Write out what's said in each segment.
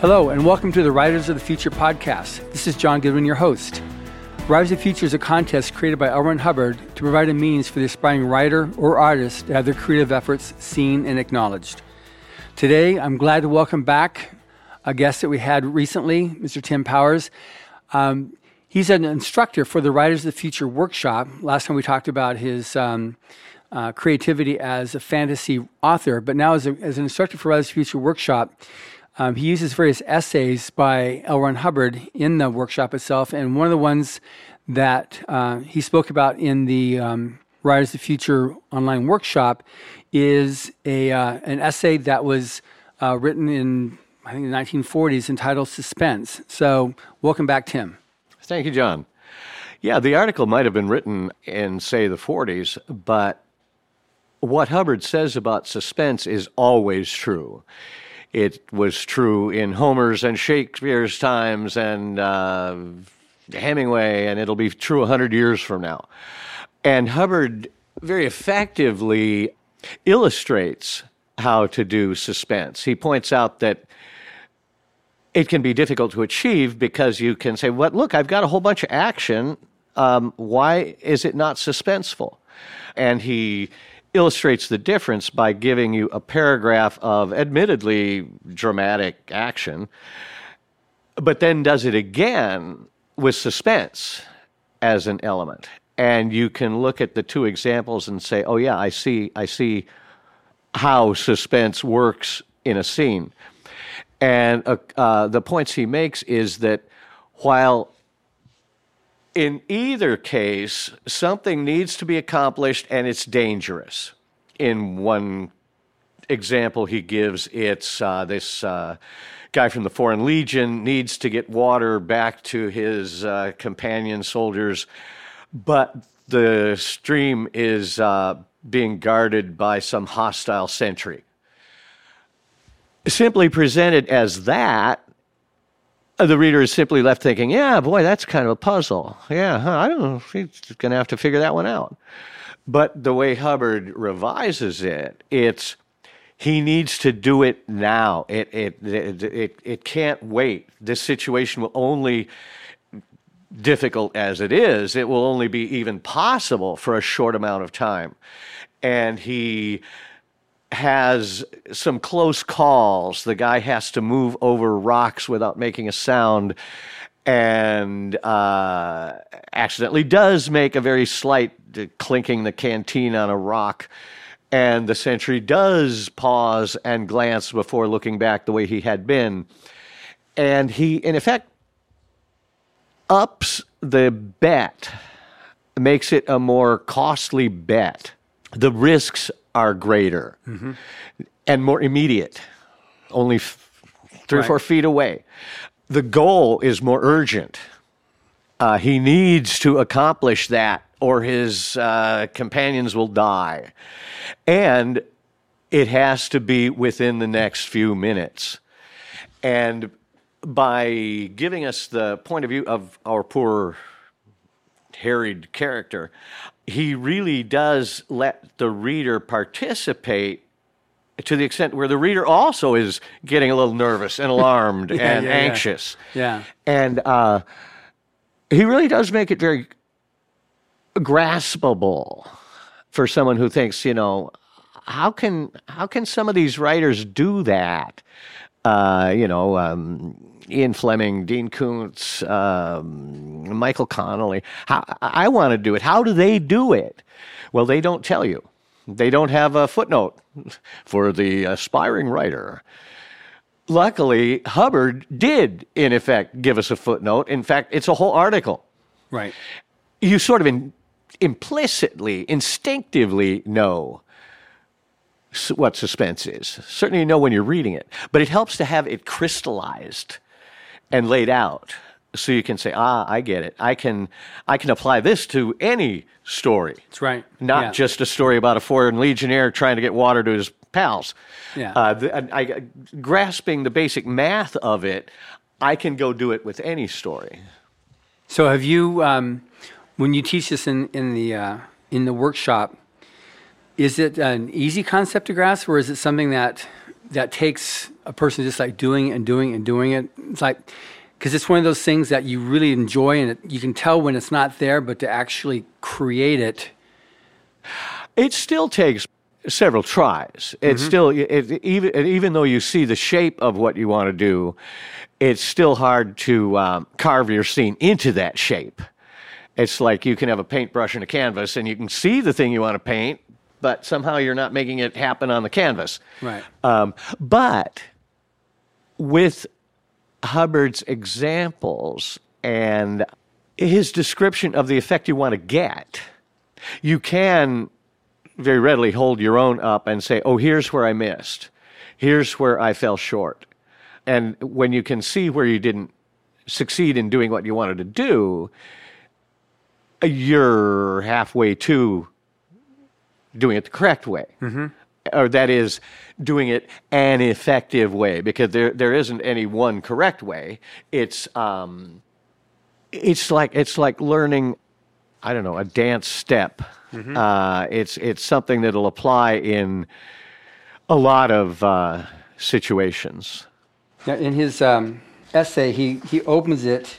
Hello, and welcome to the Writers of the Future podcast. This is John Goodwin, your host. Writers of the Future is a contest created by L. Ron Hubbard to provide a means for the aspiring writer or artist to have their creative efforts seen and acknowledged. Today, I'm glad to welcome back a guest that we had recently, Mr. Tim Powers. Um, he's an instructor for the Writers of the Future workshop. Last time we talked about his um, uh, creativity as a fantasy author, but now as, a, as an instructor for Writers of the Future workshop, um, he uses various essays by L. Ron Hubbard in the workshop itself, and one of the ones that uh, he spoke about in the um, Writers of the Future online workshop is a uh, an essay that was uh, written in I think the 1940s entitled "Suspense." So, welcome back, Tim. Thank you, John. Yeah, the article might have been written in say the 40s, but what Hubbard says about suspense is always true. It was true in Homer's and Shakespeare's times and uh, Hemingway, and it'll be true 100 years from now. And Hubbard very effectively illustrates how to do suspense. He points out that it can be difficult to achieve because you can say, "What? look, I've got a whole bunch of action. Um, why is it not suspenseful?" And he illustrates the difference by giving you a paragraph of admittedly dramatic action, but then does it again with suspense as an element. And you can look at the two examples and say, "Oh yeah, I see I see how suspense works in a scene." And uh, uh, the points he makes is that while in either case, something needs to be accomplished and it's dangerous. In one example he gives, it's uh, this uh, guy from the Foreign Legion needs to get water back to his uh, companion soldiers, but the stream is uh, being guarded by some hostile sentry. Simply presented as that, the reader is simply left thinking, yeah, boy, that's kind of a puzzle. Yeah, huh, I don't know. He's going to have to figure that one out. But the way Hubbard revises it, it's he needs to do it now. It, it, it, it, it can't wait. This situation will only, difficult as it is, it will only be even possible for a short amount of time. And he has some close calls. The guy has to move over rocks without making a sound and uh, accidentally does make a very slight clinking the canteen on a rock. And the sentry does pause and glance before looking back the way he had been. And he, in effect, ups the bet, makes it a more costly bet. The risks are greater mm-hmm. and more immediate, only f- three right. or four feet away. The goal is more urgent. Uh, he needs to accomplish that, or his uh, companions will die. And it has to be within the next few minutes. And by giving us the point of view of our poor harried character, he really does let the reader participate to the extent where the reader also is getting a little nervous and alarmed yeah, and yeah, anxious. Yeah. yeah. And uh, he really does make it very graspable for someone who thinks, you know, how can how can some of these writers do that? Uh, you know, um, Ian Fleming, Dean Koontz, um, Michael Connelly. How, I want to do it. How do they do it? Well, they don't tell you. They don't have a footnote for the aspiring writer. Luckily, Hubbard did, in effect, give us a footnote. In fact, it's a whole article. Right. You sort of in, implicitly, instinctively know what suspense is. Certainly, you know when you're reading it, but it helps to have it crystallized and laid out so you can say ah i get it i can i can apply this to any story that's right not yeah. just a story about a foreign legionnaire trying to get water to his pals yeah. Uh, the, I, I, grasping the basic math of it i can go do it with any story so have you um, when you teach this in, in the uh, in the workshop is it an easy concept to grasp or is it something that that takes a person just like doing and doing and doing it. It's like because it's one of those things that you really enjoy and it, you can tell when it's not there, but to actually create it. It still takes several tries. It's still it, even even though you see the shape of what you want to do, it's still hard to um, carve your scene into that shape. It's like you can have a paintbrush and a canvas, and you can see the thing you want to paint, but somehow you're not making it happen on the canvas. Right. Um, but with Hubbard's examples and his description of the effect you want to get, you can very readily hold your own up and say, oh, here's where I missed. Here's where I fell short. And when you can see where you didn't succeed in doing what you wanted to do, you're halfway to doing it the correct way. Or that is, doing it an effective way, because there, there isn't any one correct way. It's, um, it's, like, it's like learning, I don't know, a dance step. Uh, it's, it's something that'll apply in a lot of uh, situations. Now, in his um, essay, he, he opens it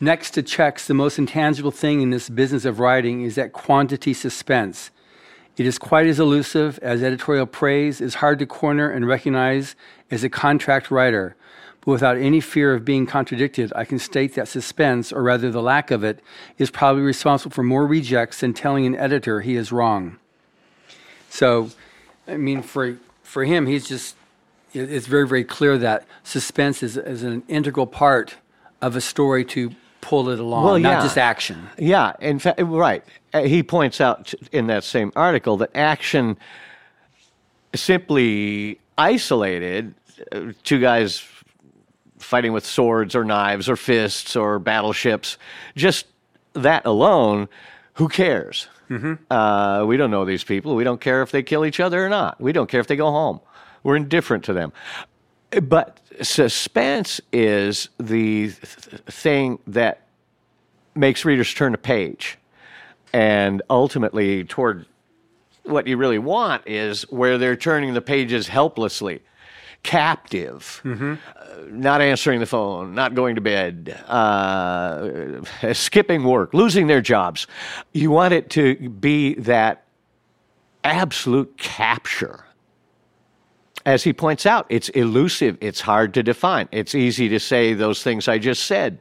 next to checks the most intangible thing in this business of writing is that quantity suspense. It is quite as elusive as editorial praise is hard to corner and recognize as a contract writer. But without any fear of being contradicted, I can state that suspense, or rather the lack of it, is probably responsible for more rejects than telling an editor he is wrong. So, I mean, for for him, he's just it's very very clear that suspense is, is an integral part of a story to pull it along, Well, not yeah. just action. Yeah, in fact, right. Uh, He points out in that same article that action simply isolated, uh, two guys fighting with swords or knives or fists or battleships, just that alone, who cares? Uh, we don't know these people. We don't care if they kill each other or not. We don't care if they go home. We're indifferent to them. But suspense is the th- thing that makes readers turn a page. And ultimately, toward what you really want is where they're turning the pages helplessly, captive, uh, not answering the phone, not going to bed, uh, skipping work, losing their jobs. You want it to be that absolute capture as he points out, it's elusive, it's hard to define. It's easy to say those things I just said.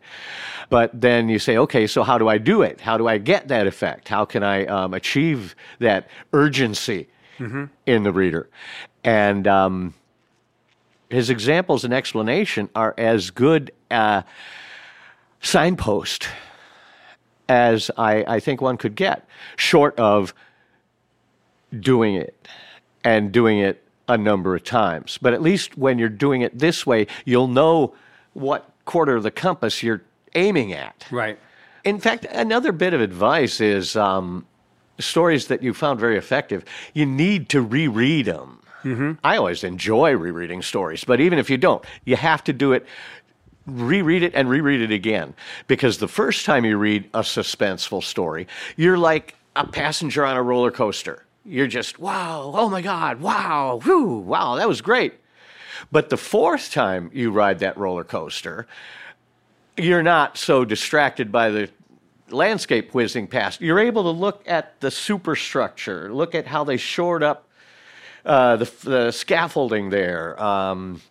But then you say, okay, so how do I do it? How do I get that effect? How can I um, achieve that urgency in the reader? And um, his examples and explanation are as good a signpost as I, I think one could get, short of doing it and doing it a number of times. But at least when you're doing it this way, you'll know what quarter of the compass you're aiming at. Right. In fact, another bit of advice is um, stories that you found very effective, you need to reread them. I always enjoy rereading stories, but even if you don't, you have to do it, reread it and reread it again. Because the first time you read a suspenseful story, you're like a passenger on a roller coaster. You're just, wow, oh my God, wow, whew, wow, that was great. But the fourth time you ride that roller coaster, you're not so distracted by the landscape whizzing past. You're able to look at the superstructure, look at how they shored up uh, the, the scaffolding there, um,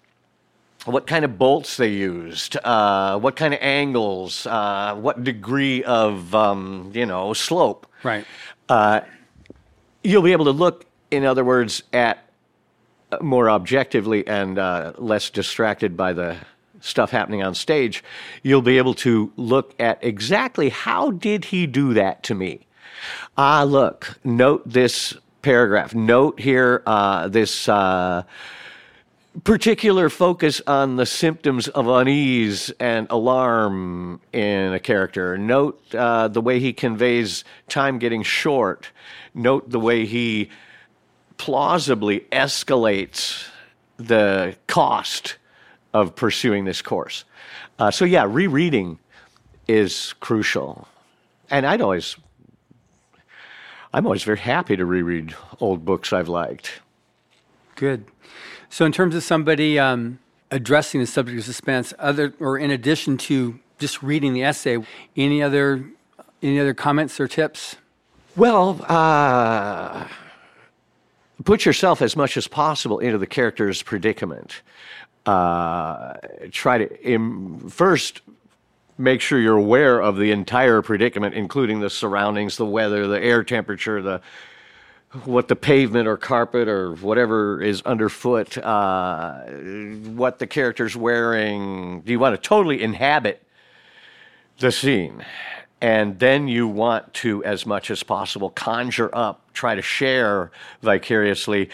what kind of bolts they used, uh, what kind of angles, uh, what degree of um, you know slope. Right. You'll be able to look, in other words, at uh, more objectively and uh, less distracted by the stuff happening on stage. You'll be able to look at exactly how did he do that to me. Ah, look, note this paragraph. Note here uh, this. Uh, particular focus on the symptoms of unease and alarm in a character. Note uh, the way he conveys time getting short. Note the way he plausibly escalates the cost of pursuing this course. Uh, so, yeah, rereading is crucial. And I'd always, I'm always very happy to reread old books I've liked. Good. So, in terms of somebody um, addressing the subject of suspense, other or in addition to just reading the essay, any other any other comments or tips? Well, uh, put yourself as much as possible into the character's predicament. Uh, try to Im- first make sure you're aware of the entire predicament, including the surroundings, the weather, the air temperature, the what the pavement or carpet or whatever is underfoot, uh, what the character's wearing. Do you want to totally inhabit the scene? And then you want to, as much as possible, conjure up, try to share vicariously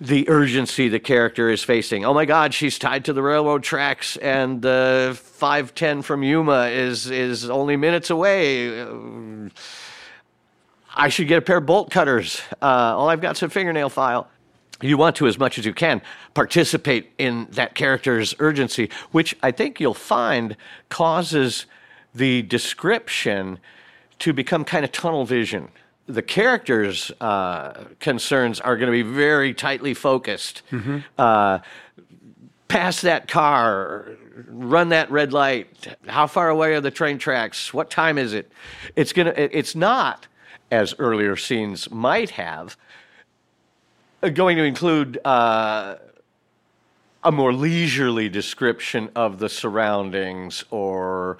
the urgency the character is facing. Oh my God, she's tied to the railroad tracks, and the uh, 510 from Yuma is, is only minutes away. I should get a pair of bolt cutters. Uh, oh, I've got some fingernail file. You want to, as much as you can, participate in that character's urgency, which I think you'll find causes the description to become kind of tunnel vision. The character's uh, concerns are going to be very tightly focused. Mm-hmm. Uh, pass that car, run that red light. How far away are the train tracks? What time is it? It's gonna. It's not as earlier scenes might have, uh, going to include uh, a more leisurely description of the surroundings or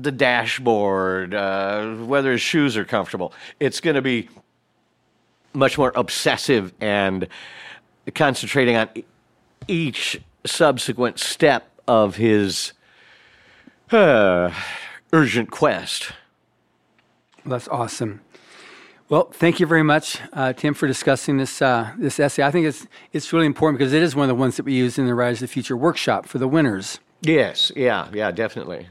the dashboard, uh, whether his shoes are comfortable. It's going to be much more obsessive and concentrating on each subsequent step of his uh, urgent quest. That's awesome. Well, thank you very much, uh, Tim, for discussing this uh, this essay. I think it's it's really important because it is one of the ones that we use in the Writers of the Future workshop for the winners. Yes, yeah, yeah, definitely.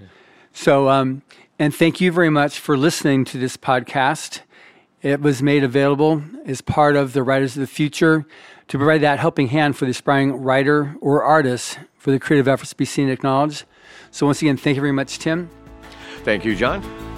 So, um, and thank you very much for listening to this podcast. It was made available as part of the Writers of the Future to provide that helping hand for the aspiring writer or artist for the creative efforts to be seen and acknowledged. So, once again, thank you very much, Tim. Thank you, John.